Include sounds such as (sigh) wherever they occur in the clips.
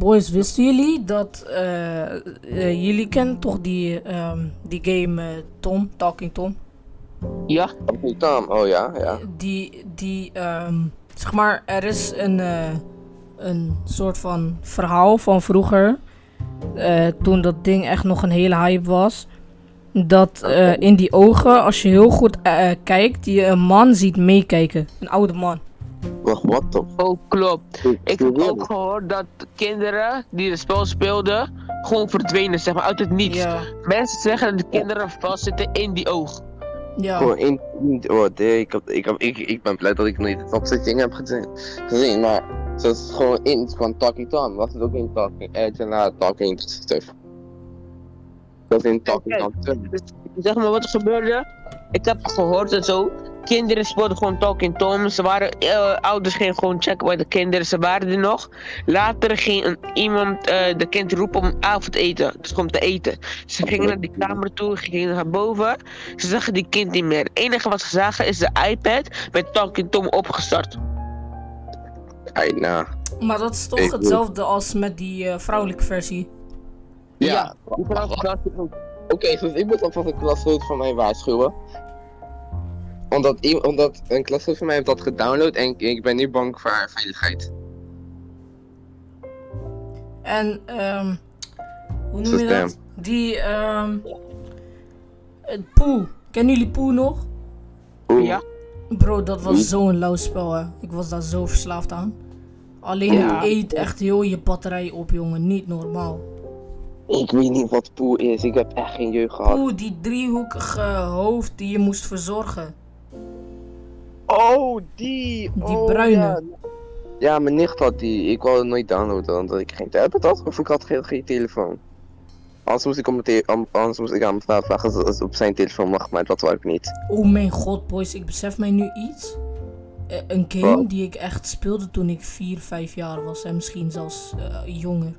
Boys, wisten jullie dat... eh, eh, jullie kennen toch die, ehm, die game eh, Tom, Talking Tom? Ja, Oké, Tom. Oh ja, ja. Die, die ehm, zeg maar, er is een, eh, een soort van verhaal van vroeger. eh, toen dat ding echt nog een hele hype was. Dat eh, in die ogen, als je heel goed kijkt, je een man ziet meekijken. Een oude man. Wat toch? oh klopt. Ik heb ook gehoord dat kinderen die het spel speelden, gewoon verdwenen, zeg maar, uit het niets. Ja, Mensen zeggen dat de kinderen vastzitten in die oog. ja. Gewoon in. Oh, nee, ik, heb, ik, heb, ik, ik ben blij dat ik nooit het opzetting heb gezien, gezien. Maar het is gewoon in. Gewoon Talking Tom. Was het ook in Talking Edge en na Talking Stuff. Dat is in Talking. Tom. Stuff. Dus zeg maar wat er gebeurde. Ik heb gehoord en zo. Kinderen speelden gewoon Talking Tom. Ze waren, eh, ouders gingen gewoon checken bij de kinderen. Ze waren er nog. Later ging een, iemand eh, de kind roepen om avondeten. Dus om te eten. Ze gingen naar die kamer toe, gingen naar boven. Ze zagen die kind niet meer. Het enige wat ze zagen is de iPad met Talking Tom opgestart. Nou. Maar dat is toch Ik- hetzelfde als met die eh, vrouwelijke versie. Ja. Oké, dus ik moet alvast een klasgenoot van mij waarschuwen. Omdat, omdat een klasgenoot van mij heeft dat gedownload en ik, ik ben nu bang voor haar veiligheid. En, ehm hoe noem je dat? Die, ehm het Poe. Kennen jullie Poe nog? Oeh. Ja. Bro, dat was zo'n lauw spel, hè. Ik was daar zo verslaafd aan. Alleen Ja. eet echt heel je batterij op, jongen. Niet normaal. Ik weet niet wat poe is, ik heb echt geen jeugd gehad. Poe, die driehoekige hoofd die je moest verzorgen. Oh, die! Die oh, bruine. Ja. ja, mijn nicht had die. Ik wou het nooit downloaden, omdat ik geen tijd had. Of ik had geen, geen telefoon. Anders moest ik, om mijn te- anders moest ik aan mijn vader vragen als op zijn telefoon mag, maar dat wou ik niet. Oh mijn god, boys, ik besef mij nu iets. Eh, een game Wat? die ik echt speelde toen ik 4, 5 jaar was. En misschien zelfs eh, jonger.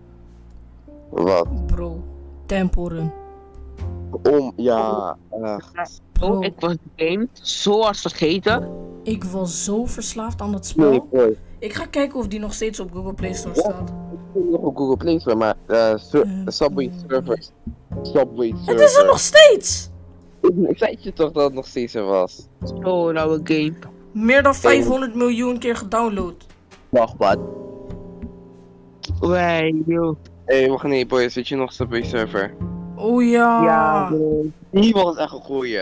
Wat? Bro, Temple Run. Om, ja. eh, Bro, Oh, ik was de game zo hard vergeten. Ik was zo verslaafd aan dat spel. nee, boy. Ik ga kijken of die nog steeds op Google Play Store staat. Ik heb nog op Google Play Store, maar eh, sur- Eh, Subway servers. Subway servers. Het is er nog steeds! (laughs) Ik, zei je toch dat het nog steeds er was. Zo'n oude game. Meer dan 500 miljoen keer gedownload. Wacht, wat? Wij, joh. Hé, wacht nee, boy, zit je nog Subway server? Oh ja. Ja, bro. Die was echt een goeie.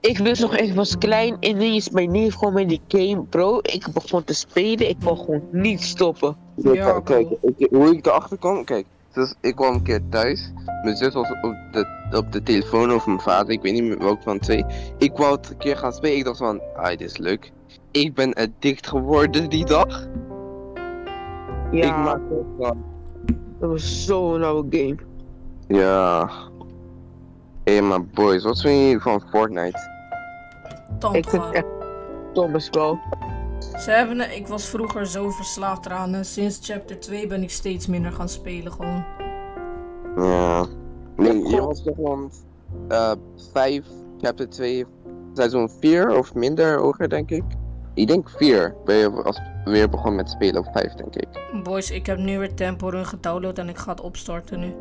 Ik wist nog, ik was klein en ineens mijn neef gewoon met die game, bro. Ik begon te spelen, ik kon gewoon niet stoppen. Ja, kijk, ik- hoe ik erachter kwam, kijk. Dus ik kwam een keer thuis. Mijn zus was op de, op de telefoon of mijn vader, ik weet niet meer welke van twee. Ik wou het een keer gaan spelen. Ik dacht van, ah, dit is leuk. Ik ben addict geworden die dag. Ik Ja, maak het van. dat was zo'n oude game. Ja. Hé, hey, maar boys, wat vind je van Fortnite? Ik vind het echt spel. Ze hebben, ik was vroeger zo verslaafd eraan. En sinds chapter 2 ben ik steeds minder gaan spelen gewoon. Ja. Nee, je was toch gewoon eh 5, chapter 2, seizoen 4 of minder hoger, denk ik. Ik denk 4 ben je als weer begonnen met spelen, of 5 denk ik. Boys, ik heb nu weer Temple Run gedownload en ik ga het opstarten nu.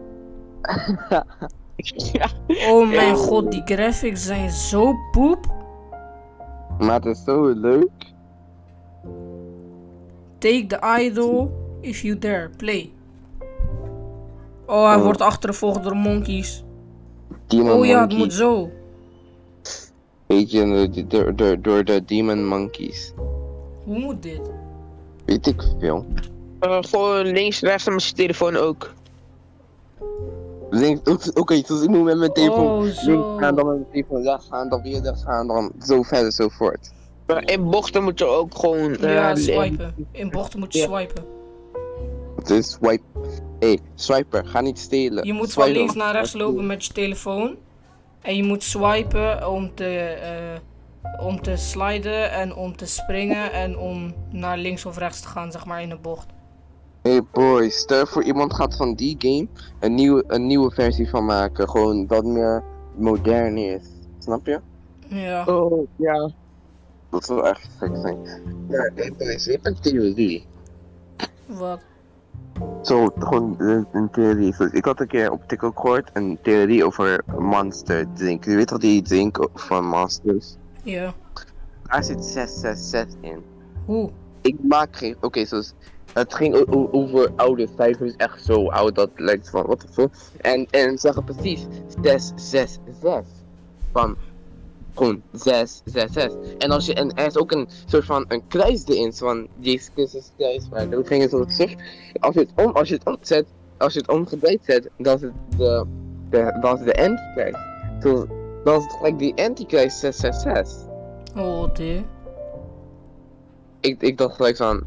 (laughs) (laughs) ja. Oh mijn god, die graphics zijn zo poep. Maar het is zo leuk. Take the idol if you dare. Play. Oh, hij Oh. wordt achtervolgd door monkeys. Demon Oh ja, het Monkey. moet zo. Weet je, door- door, de Demon Monkeys. Hoe moet dit? Weet ik veel. Eh, gewoon links, rechts en met je telefoon ook. Links- Oké, okay, dus ik moet met mijn telefoon Oh, links zo. gaan, dan met mijn telefoon rechts gaan, dan weer rechts gaan, dan zo verder, zo voort. Maar in bochten moet je ook gewoon... eh, Ja, lin- swipen. In bochten moet je Ja. swipen. Dus swipe. Hé, hey, swiper, ga niet stelen. Je moet van links naar rechts lopen met je telefoon. En je moet swipen om te, eh, om te sliden en om te springen en om naar links of rechts te gaan, zeg maar in een bocht. Hey boy, stel voor iemand gaat van die game een nieuwe, een nieuwe versie van maken. Gewoon wat meer modern is. Snap je? Ja. Oh, ja. Dat zou echt gek zijn. Ja, hey boys, je hebt een theorie. Wat? Zo, gewoon een, theorie. Dus ik had een keer op TikTok gehoord een theorie over Monster drink. Je weet toch die drink van Monsters? Ja. Daar zit 666 in. Hoe? Ik maak geen. Oké, zoals. Het ging over oude cijfers, echt zo oud dat lijkt van wat fuck. En, en ze zeggen precies 666. Van gewoon 666. En, als je, en er is ook een soort van een kruis erin, zo van Jezus Christus kruis, maar dat ging het zo. Als je het, om, als je het omzet, als je het omgedraaid zet, dan is het de, de, dan is het de antichrist. Zo, dan is het gelijk die antichrist 666 Oh, die. ik, ik dacht gelijk van,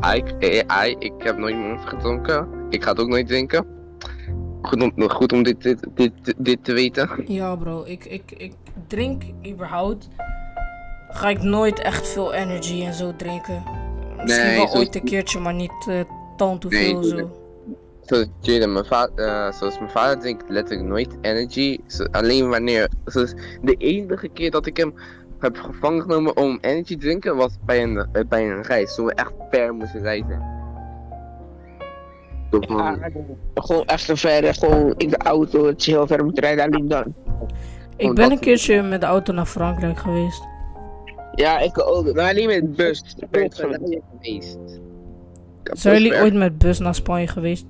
ai, eh, ai, ik heb nooit meer gedronken. Ik ga het ook nooit drinken. Goed om, goed om dit, dit, dit, dit te weten. Ja, bro. Ik, ik, ik drink überhaupt. Ga ik nooit echt veel energy en zo drinken. Misschien Nee, wel ooit een keertje, maar niet uh, tant Nee, hoeveel nee. zo. Zoals Jaden, mijn vader, zoals mijn vader drinkt letterlijk nooit energy. Zo- alleen wanneer, zoals de enige keer dat ik hem heb gevangen genomen om energy te drinken was bij een, eh, bij een reis. Toen we echt ver moesten reizen. Ja, gewoon echt een verre, gewoon in de auto, het is heel ver moet rijden, alleen dan. Ik Oh, ben een keertje met de auto naar Frankrijk geweest. Ja, ik ook, maar niet met de bus. Ik ben je geweest. Zijn jullie ooit met bus naar Spanje geweest?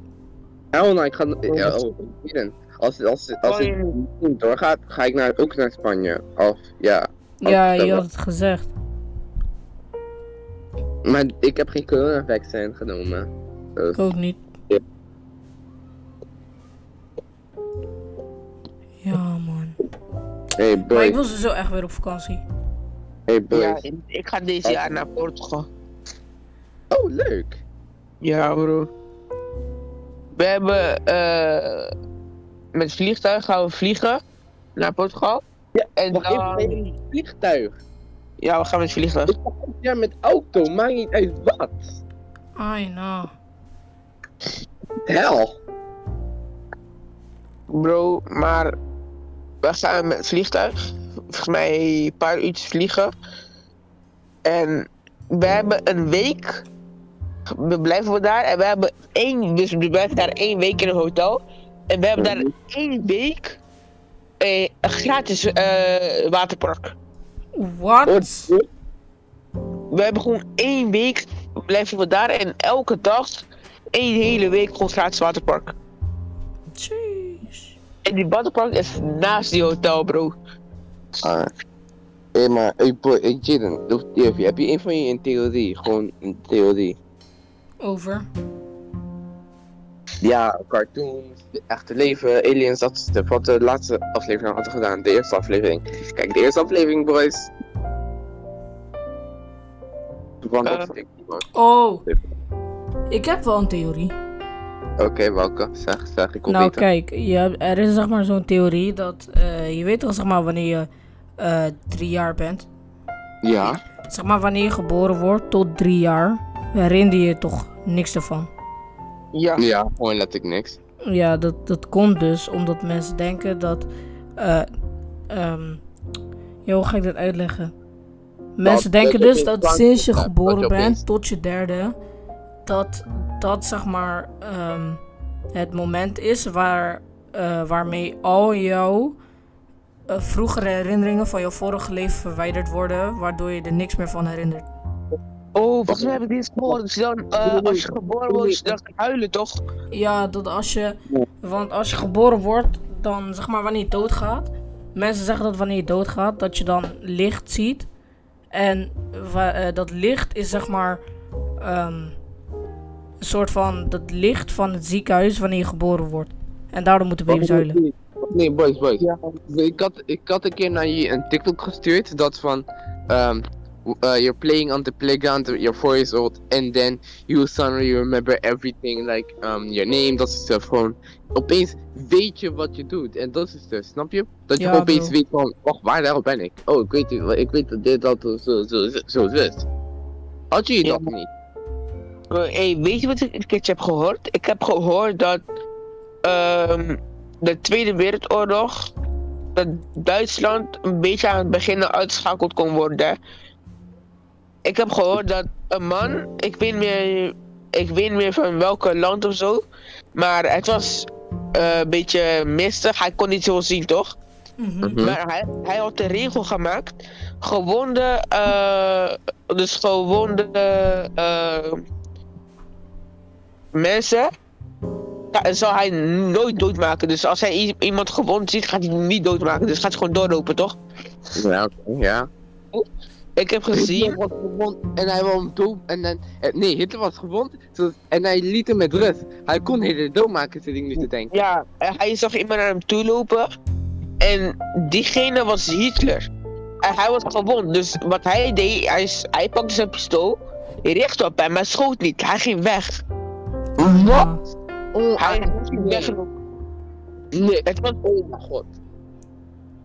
Oh, nou, ik ga. Ja, oh. Als, als, als Oh, het niet doorgaat, ga ik naar, ook naar Spanje. Of ja. Ja, dat je had het gezegd. Maar ik heb geen coronavaccin genomen. Dus, Ik ook niet. Ja. Ja, man. Hey Maar ik wil sowieso echt weer op vakantie. hey boys. Ja, ik ga deze jaar naar Portugal. Oh, leuk. Ja, bro. We hebben eh met vliegtuig gaan we vliegen naar Portugal. Ja, en dan, in een vliegtuig? ja, we gaan met vliegtuig. Jaar met auto, maakt niet uit wat. Ai, nou. Hel. Bro, maar we gaan met vliegtuig. Volgens mij een paar uurtjes vliegen. En we hebben een week. We blijven we daar en we hebben één. Dus we blijven daar één week in een hotel. En we hebben daar één week. Eh, een gratis eh, waterpark. Wat? We hebben gewoon één week. Blijven we daar en elke dag. één hele week gewoon gratis waterpark. Jeez. En die waterpark is naast die hotel, bro. Ah. Hé, maar, hey boy, hey Jaden, heb je- heb je een van je in theorie? Gewoon een theorie. Over. Ja, cartoons, het echte leven, aliens, dat is de- wat de laatste aflevering hadden gedaan. De eerste aflevering. Kijk, de eerste aflevering, boys. Want dat vind ik niet, man. Oh. Ik heb wel een theorie. Oké, welke? Zeg, zeg, ik wil Nou, weten. kijk, je, er is zeg maar zo'n theorie dat eh, je weet toch zeg maar wanneer je eh, drie jaar bent. Ja, Zeg maar wanneer je geboren wordt tot drie jaar, herinner je je toch niks ervan. Ja. ja, gewoon let ik niks. Ja, dat, dat komt dus omdat mensen denken dat. eh ehm hoe ga ik dat uitleggen? Mensen dat denken dus dat sinds je geboren je bent tot je derde, dat dat zeg maar ehm, het moment is waar, eh, waarmee al jouw eh, vroegere herinneringen van jouw vorige leven verwijderd worden, waardoor je er niks meer van herinnert. Oh, volgens mij heb ik dit gehoord. Dus dan, eh, als je geboren wordt, dan kan huilen, toch? Ja, dat als je. Want als je geboren wordt, dan zeg maar wanneer je doodgaat. Mensen zeggen dat wanneer je doodgaat, dat je dan licht ziet. En eh, dat licht is zeg maar. ehm, een soort van. Dat licht van het ziekenhuis wanneer je geboren wordt. En daardoor moeten baby's huilen. Nee, boys, boys. Ja. Ik, had, ik had een keer naar je een TikTok gestuurd dat van um, uh, you're playing on the playground, you're four years old, and then you suddenly remember everything, like um, your name, dat is. Gewoon opeens weet je wat je doet en dat is dus, snap je? Dat je Ja, opeens bro. weet van, wacht, waar daar ben ik? Oh, ik weet, ik weet dat dit, dat, zo, zo, zo, zo, zo. Had je dat niet? Hey, weet je wat ik een keertje heb gehoord? Ik heb gehoord dat ehm, de Tweede Wereldoorlog, dat Duitsland een beetje aan het begin uitgeschakeld kon worden. Ik heb gehoord dat een man, ik weet niet meer ik weet meer van welke land of zo. Maar het was eh, een beetje mistig. Hij kon niet zo zien, toch? Mhm. Mhm. Maar hij, hij had de regel gemaakt. Gewonde, eh, dus gewonde eh, mensen. zal hij nooit doodmaken. Dus als hij iemand gewond ziet, gaat hij hem niet doodmaken. Dus gaat hij gewoon doorlopen, toch? Ja, oké, ja. Ik heb Hitler gezien. was gewond en hij wou hem dood. En dan, eh, nee, Hitler was gewond en hij liet hem met rust. Hij kon Hitler doodmaken, zit ik nu te denken. Ja, en hij zag iemand naar hem toe lopen. En diegene was Hitler. En hij was gewond. Dus wat hij deed, hij, hij pakte zijn pistool. Hij richtte op hem, maar schoot niet. Hij ging weg. Ja. Oh, Hij ging weggelopen. Nee, Het was, oh mijn god.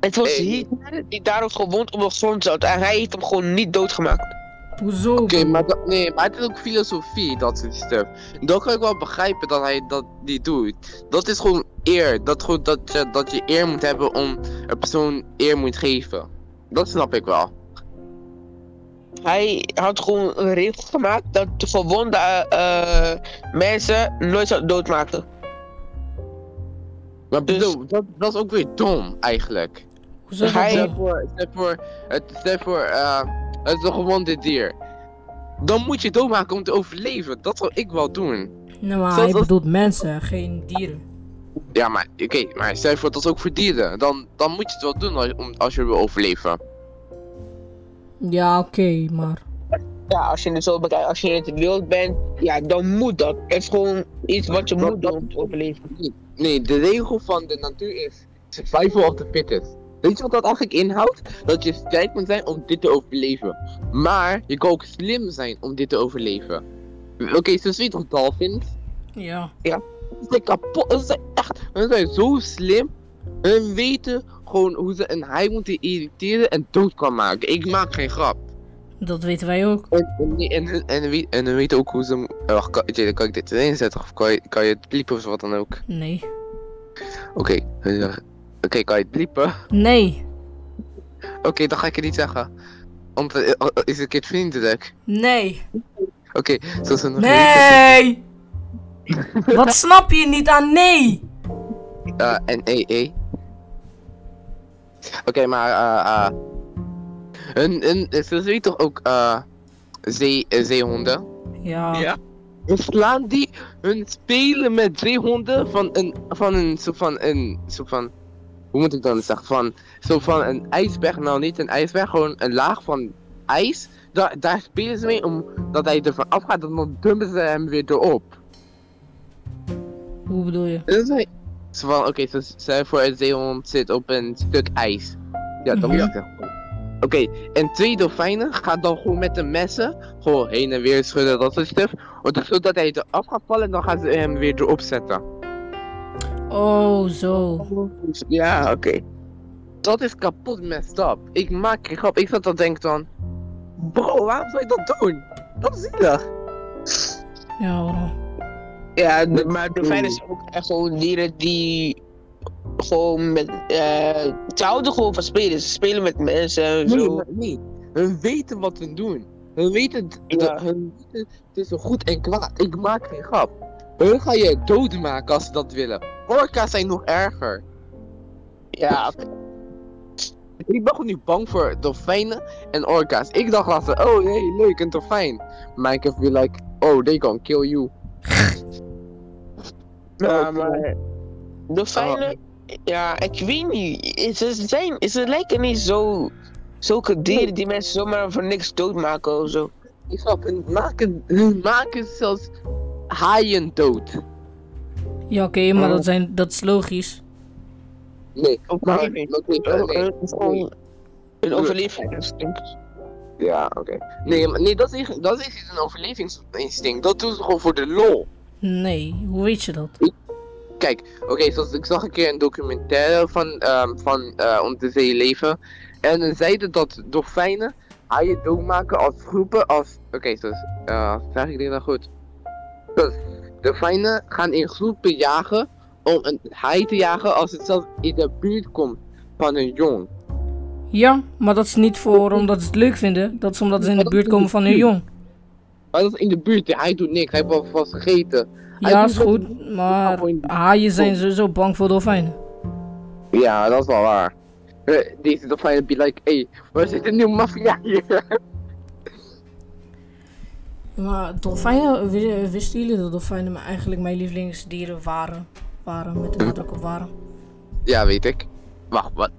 Het was Hey. Hitler die daar ook gewond op de grond zat. En hij heeft hem gewoon niet doodgemaakt. Hoezo? Oké, maar, dat, nee, maar het is ook filosofie, dat soort stuff. Dat kan ik wel begrijpen dat hij dat niet doet. Dat is gewoon eer. Dat, gewoon, dat, je, dat je eer moet hebben om een persoon eer moet geven. Dat snap ik wel. Hij had gewoon een regel gemaakt dat de gewonde eh, eh, mensen nooit zou doodmaken. Maar Dus- bedoel, dat, dat is ook weer dom, eigenlijk. Hoezo voor, stel voor, het, stel voor, eh, het is een gewonde dier. Dan moet je het doodmaken om te overleven. Dat zou ik wel doen. Nee, maar Zoals hij dat- bedoelt mensen, geen dieren. Ja, maar oké, maar stel voor dat is ook voor dieren. Dan, dan moet je het wel doen als, om, als je wil overleven. Ja, oké, maar... Ja, als je het zo bekijkt, als je in het wild bent, ja, dan moet dat. Het is gewoon iets wat je Dat- moet doen om te overleven. Nee, de regel van de natuur is survival of the fittest. Weet je wat dat eigenlijk inhoudt? Dat je sterk moet zijn om dit te overleven. Maar je kan ook slim zijn om dit te overleven. Oké, zoals weet je toch dolphins? Ja. Ze zijn kapot, ze zijn echt, ze zijn zo slim. Hun weten gewoon hoe ze een haai moeten irriteren en dood kan maken. Ik maak geen grap. Dat weten wij ook. En, en, en, en, en, we- en we weten ook hoe ze... Wacht, kan, kan ik dit erin zetten? Of kan je, kan je het bliepen of wat dan ook? Nee. Oké, oké, kan je het bliepen? Nee. Oké, dan ga ik het niet zeggen. Want eh, eh, is het een keer vriendelijk? Nee. Oké, zoals we nog Nee! (laughs) Wat snap je niet aan nee? Uh, en EE. Oké, maar eh eh hun, hun, ze zien toch ook eh zee, eh, zeehonden? Ja. Ja. We slaan die hun spelen met zeehonden van een van een soort van een soort van hoe moet ik dan zeggen van zo van een ijsberg nou niet een ijsberg gewoon een laag van ijs daar, daar spelen ze mee omdat hij ervan afgaat en dan dumpen ze hem weer erop. Hoe bedoel je? Dat hij. Zo van, oké, zo stel voor een zeehond zit op een stuk ijs. Ja, dan moet Mhm. het zeggen. Oké, en twee dolfijnen gaan dan gewoon met de messen gewoon heen en weer schudden, dat soort stuff. Want Zodat hij eraf gaat vallen en dan gaan ze hem weer erop zetten. Oh, zo. Ja, oké. Dat is kapot messed up. Ik maak geen grap. Ik zat dan denk dan, bro, waarom zou je dat doen? Dat is zielig. Ja, waarom? Ja, de, maar dolfijnen zijn ook echt gewoon dieren die gewoon met. eh ze houden gewoon van spelen. Ze spelen met mensen en Nee, zo. maar nee. Hun weten wat ze doen. Hun weten, Ja. hun weten tussen goed en kwaad. Ik maak geen grap. Hun gaan je doodmaken als ze dat willen. Orka's zijn nog erger. Ja. Ik ben gewoon nu bang voor dolfijnen en orka's. Ik dacht laatst, oh hey, leuk, een dolfijn. Maar ik heb weer like, oh, they can kill you. Ja, Oh, maar. Dolfijnen. Ja, ik weet niet. Ze zijn. Ze lijken niet zo. Zulke dieren die mensen zomaar voor niks doodmaken of zo. Ik snap, hun maken, hun maken zelfs haaien dood. Ja, oké, maar Oh. dat, zijn, dat is logisch. Nee, maar, nee. Een- overlevingsinstinct. Ja, oké. Nee, maar, nee dat, is, niet- dat is niet een overlevingsinstinct. Dat doen ze gewoon voor de lol. Nee, hoe weet je dat? Kijk, oké, zoals ik zag een keer een documentaire van, ehm, van eh, om de zee leven. En dan zeiden dat dolfijnen haaien doodmaken als groepen als... Oké, dus, eh, zeg ik dit nou goed? Dus, dolfijnen gaan in groepen jagen om een haai te jagen als het zelfs in de buurt komt van een jong. Ja, maar dat is niet voor omdat ze het leuk vinden. Dat is omdat ze in de buurt komen van hun jong. Maar dat is in de buurt, hij doet niks, hij heeft vast gegeten. Hij Ja, is goed, maar haaien zijn sowieso bang voor dolfijnen. Ja, dat is wel waar. Eh, Deze dolfijnen be like, hey, waar zit een nieuwe maffia hier? Maar dolfijnen, wi- wisten jullie dat dolfijnen eigenlijk mijn lievelingsdieren waren? Waren, met de nadruk op waren. Ja, weet ik. Wacht, wat?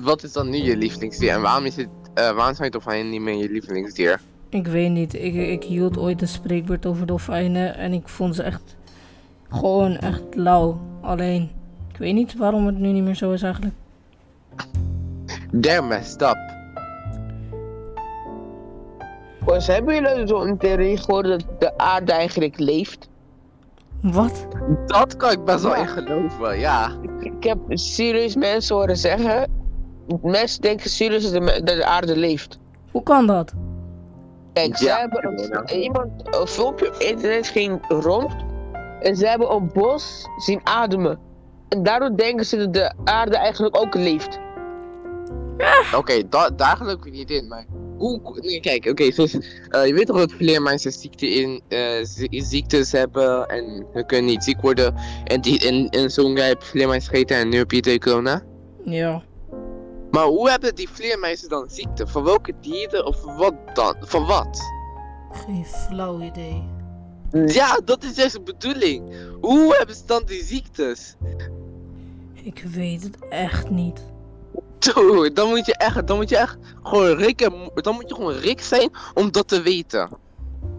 Wat is dan nu je lievelingsdier? En waarom is het, eh, waarom zijn dolfijnen niet meer je lievelingsdier? Ik weet niet, ik, ik hield ooit een spreekwoord over dolfijnen en ik vond ze echt, gewoon echt lauw. Alleen, ik weet niet waarom het nu niet meer zo is eigenlijk. They're messed up. Dus hebben jullie zo'n theorie gehoord dat de aarde eigenlijk leeft? Wat? Dat kan ik best wel Ja. in geloven, ja. Ik heb serieus mensen horen zeggen. Mensen denken serieus dat de, dat de aarde leeft. Hoe kan dat? Kijk, Ja, ze hebben een, iemand, een filmpje op internet ging rond. En ze hebben een bos zien ademen. En daardoor denken ze dat de aarde eigenlijk ook leeft. Oké, da- daar geloof ik niet in, maar... Hoe, nee, kijk, oké, eh, je weet toch dat vleermuizen ziekte in, eh, zie- ziektes hebben en ze kunnen niet ziek worden. En, die, en, en zo'n guy heeft vleermuis gegeten en nu heb je de corona. Ja. Maar hoe hebben die vleermuizen dan ziekte? Van welke dieren of wat dan? Van wat? Geen flauw idee. Ja, dat is juist de bedoeling. Hoe hebben ze dan die ziektes? Ik weet het echt niet. Dude, dan moet je echt, dan moet je echt gewoon Rick en, dan moet je gewoon Rick zijn om dat te weten.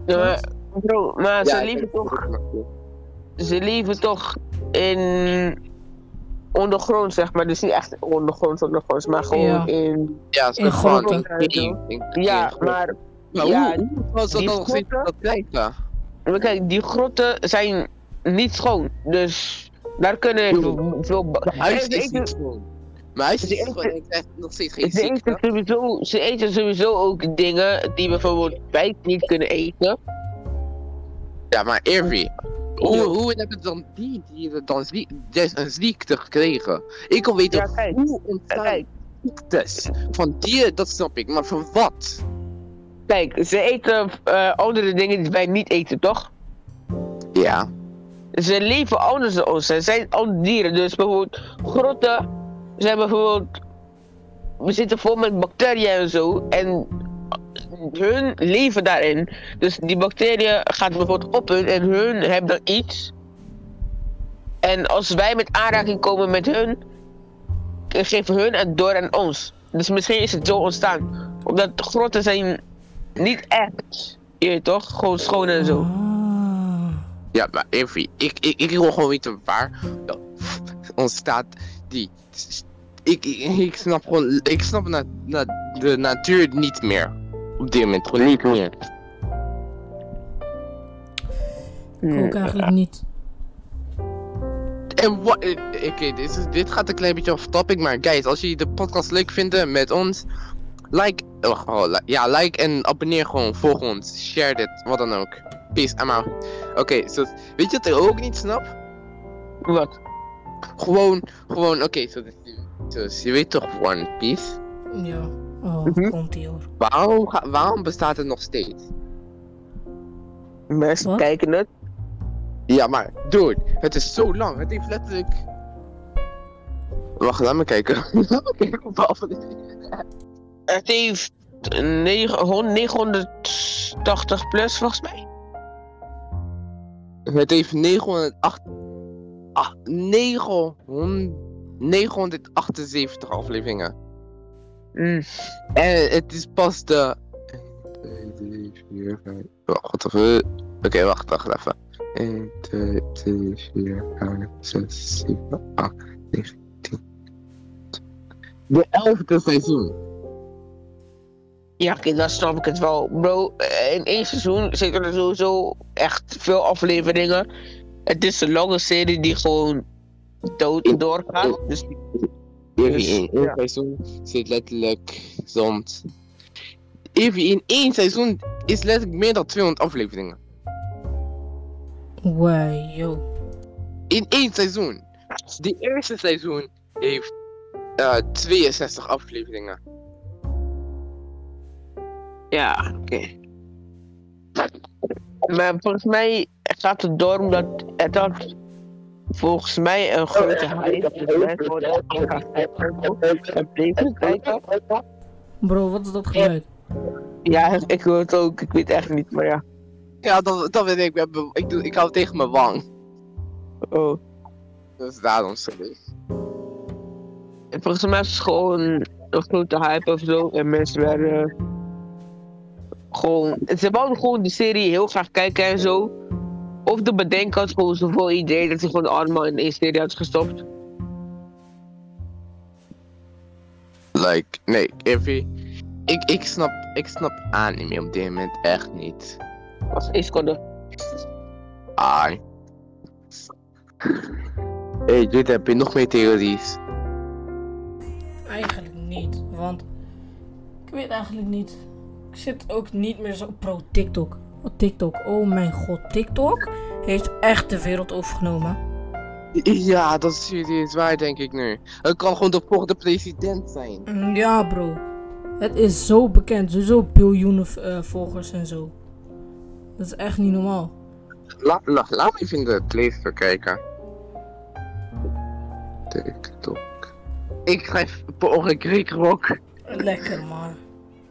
Ja, maar, bro, maar Ja, ze, leven toch, ze leven toch in ondergrond, zeg maar. Dus niet echt ondergrond, ondergrond, maar gewoon Ja. in... Ja, ze In gewoon grotten. Ja, maar Maar ja, hoe, was dat die dan grotten- dat krijgen? Maar kijk, die grotten zijn niet schoon. Dus daar kunnen veel... huis is niet schoon. Huis Ze eten- gewoon nog steeds geen Ze eten, sowieso, ze eten sowieso ook dingen die bijvoorbeeld wij niet kunnen eten. Ja, maar Irvi, hoe, hoe hebben dan die dieren dan ziek, een ziekte gekregen? Ik wil weten, Ja, kijk. hoe ontstaan Kijk, ziektes? Van dieren, dat snap ik, maar van wat? kijk, ze eten eh, andere dingen die wij niet eten, toch? Ja. Ze leven anders dan ons. Ze zijn andere dieren. Dus bijvoorbeeld grotten zijn bijvoorbeeld... We zitten vol met bacteriën en zo. En hun leven daarin. Dus die bacteriën gaat bijvoorbeeld op hun en hun hebben dan iets. En als wij met aanraking komen met hun, geven hun het door aan ons. Dus misschien is het zo ontstaan. Omdat grotten zijn niet echt, je weet toch, gewoon schoon en zo. Ah. Ja, maar Irvi, ik, ik, ik wil gewoon weten waar dat (laughs) ontstaat die... Ik, ik, ik snap gewoon, ik snap na, na, de natuur niet meer. Op dit moment, gewoon niet meer. Ik ook eigenlijk niet. En wat, eh, oké, dit, is- dit gaat een klein beetje off topic, maar guys, als jullie de podcast leuk vinden met ons, like, oh, oh, li- ja, like en abonneer gewoon, volg ons, share dit, wat dan ook. Peace, I'm out. Oké, so, weet je wat ik ook niet snap? Wat? Gewoon, gewoon, oké, zo, dus je weet toch One Piece? Ja. Oh, Mhm. komt ie hoor. Waarom, waarom bestaat het nog steeds? Mensen Wat? kijken het. Ja, maar, dude, het is zo lang, het heeft letterlijk... Wacht, laat me kijken. (laughs) laat me kijken. Het heeft 900 980 plus volgens mij. Het heeft 908... ah, 900, 978 afleveringen. Mm. En het is pas de... 1, 2, 3, 4, 5... Wacht even. Oké, wacht, wacht even. 1, 2, 3, 4, 5, 6, 7, 8, 9, 10. De elfde seizoen. Ja, oké, dan snap ik het wel. Bro, eh, in één seizoen zitten er sowieso echt veel afleveringen. Het is een lange serie die gewoon dood doorgaat. Dus Even Dus, in één ja. seizoen zit letterlijk soms. Even in één seizoen is letterlijk meer dan 200 afleveringen. Wow, yo. In één seizoen. De eerste seizoen heeft eh 62 afleveringen. ja, oké. Maar volgens mij gaat het door omdat het had volgens mij een grote hype. Keer gaan kijken en bleven kijken. Bro, wat is dat geluid? Ja, ik hoor het ook. Ik weet echt niet, maar ja. Ja, dat, dat weet ik. Hebben- Ik, doe, ik hou tegen mijn wang. Oh. Dus daarom sorry. En volgens mij is het gewoon een grote hype of zo. En mensen werden gewoon. Ze wouden gewoon de serie heel graag kijken en zo. Of de bedenker had gewoon zoveel idee dat hij gewoon allemaal in één serie had gestopt. Like, nee, Evie. Ik, ik, snap, ik snap anime op dit moment echt niet. Als één seconde. Ai. Hey, dit heb je nog meer theories. Eigenlijk niet, want ik weet eigenlijk niet. Ik zit ook niet meer zo pro TikTok. Oh, mijn god, TikTok heeft echt de wereld overgenomen. Ja, dat is serieus waar, denk ik nu. Het kan gewoon de volgende president zijn. Mm, Ja, bro. Het is zo bekend, sowieso biljoenen eh, volgers en zo. Dat is echt niet normaal. La, la, laat me even in de Play Store kijken. TikTok. Ik schrijf per ongeluk. Lekker man.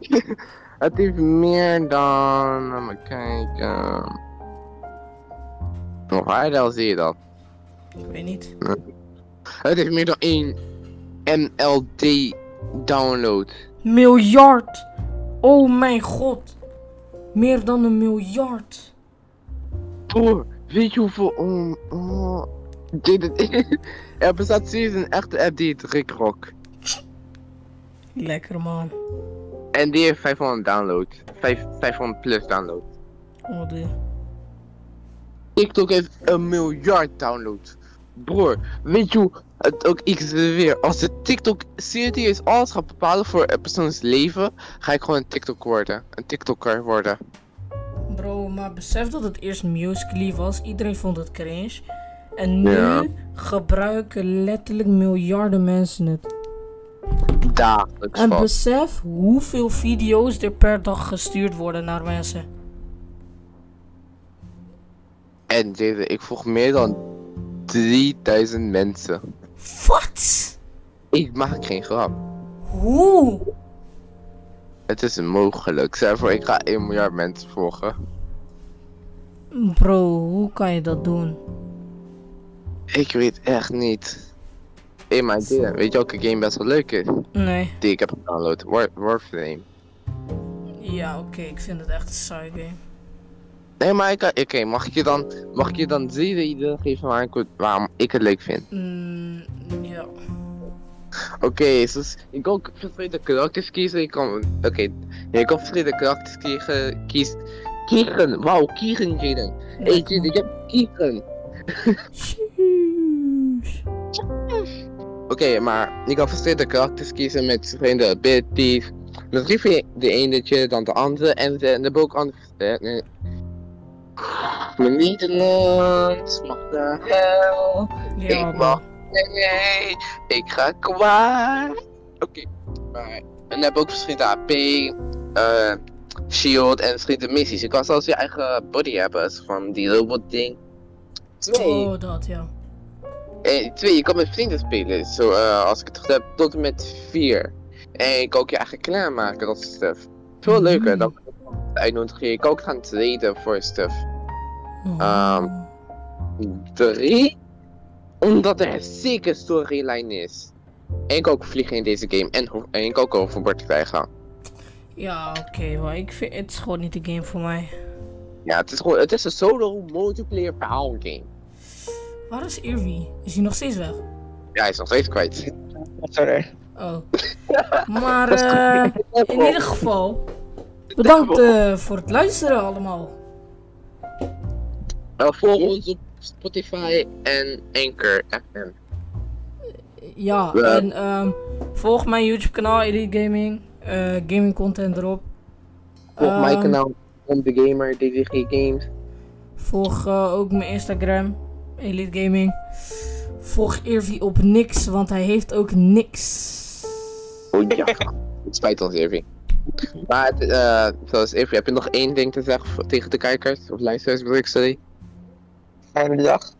(laughs) Het heeft meer dan. Laat me kijken. Nog waar zie je dat? Ik weet niet. Het heeft meer dan 1 MLD download. Miljard! Oh mijn god. Meer dan een miljard. Broer, weet je hoeveel. Oh, oh. (laughs) Er bestaat serieus een echte app die heet Rickrock. Lekker man. En die heeft 500 download. 5, 500 plus download. Oh, de... TikTok heeft een miljard download. Broer, weet je hoe het ook ik weer. Als de TikTok serieus alles gaat bepalen voor een persoons leven, ga ik gewoon een TikTok worden. Een TikToker worden. Bro, maar besef dat het eerst Musical.ly was. Iedereen vond het cringe. En nu Ja. gebruiken letterlijk miljarden mensen het. Dagelijks En besef hoeveel video's er per dag gestuurd worden naar mensen. En deze, ik volg meer dan 3000 mensen. Wat? Ik maak geen grap. Hoe? Het is mogelijk. Stel voor, ik ga 1 miljard mensen volgen. Bro, hoe kan je dat doen? Ik weet echt niet. Hé, maar dit, weet je welke game best wel leuk is? Nee. Die ik heb gedownload. War Warframe. Ja, oké, ik vind het echt een saai game. Nee, maar ik, oké, mag ik je dan, mag ik je dan zeven ideeën geven waar ik, het- waarom ik het leuk vind? Mm, ja. Oké, dus je kan ook verschillende karakters kiezen. Je kan, oké, je kan verschillende karakters kiezen. Kies, kiezen, wauw, kiezen reden. Hé, hey, ik heb kiezen. Oké, maar je kan verschillende karakters kiezen met verschillende abilities. Misschien vind je de ene dan de andere en de, de ook anders. Eh, nee. Mijn Nederlands, mag de hel. Ja, ik mag. Nee, ik ga kwaad. Oké, maar. En dan ook verschillende AP, eh, shield en verschillende missies. Je kan zelfs je eigen body hebben, van die robot ding. Twee. Oh, dat ja. En twee, je kan met vrienden spelen. Zo, eh, als ik het goed heb, tot en met vier. En je kan ook je eigen clan maken, dat is stuff. Veel leuker Mm. dan uitnodigen. Je kan ook gaan traden voor stuff. Oh. Ehm, Drie, omdat er een zeker storyline is. En je kan ook vliegen in deze game en, en kan ook overboord krijgen. Ja, oké, maar ik vind het is gewoon niet de game voor mij. Ja, het is gewoon, het is een solo multiplayer verhaal game. Waar is Irvi? Is hij nog steeds weg? Ja, hij is nog steeds kwijt. Sorry. Oh. (laughs) Maar eh, in ieder geval, bedankt eh, voor het luisteren allemaal. Uh, volg ons op Spotify en Anchor FM. Ja, Ja. en ehm, volg mijn YouTube kanaal Elite Gaming. eh, gaming content erop. Volg mijn Ehm, kanaal om de gamer DDG Games. Volg ook mijn Instagram, Elite Gaming. Volg Irvi op niks, want hij heeft ook niks. Oh ja. Het spijt ons even. Maar het, eh, zoals even, heb je nog één ding te zeggen tegen de kijkers? Of luisteraars, wil ik sorry? Fijne dag.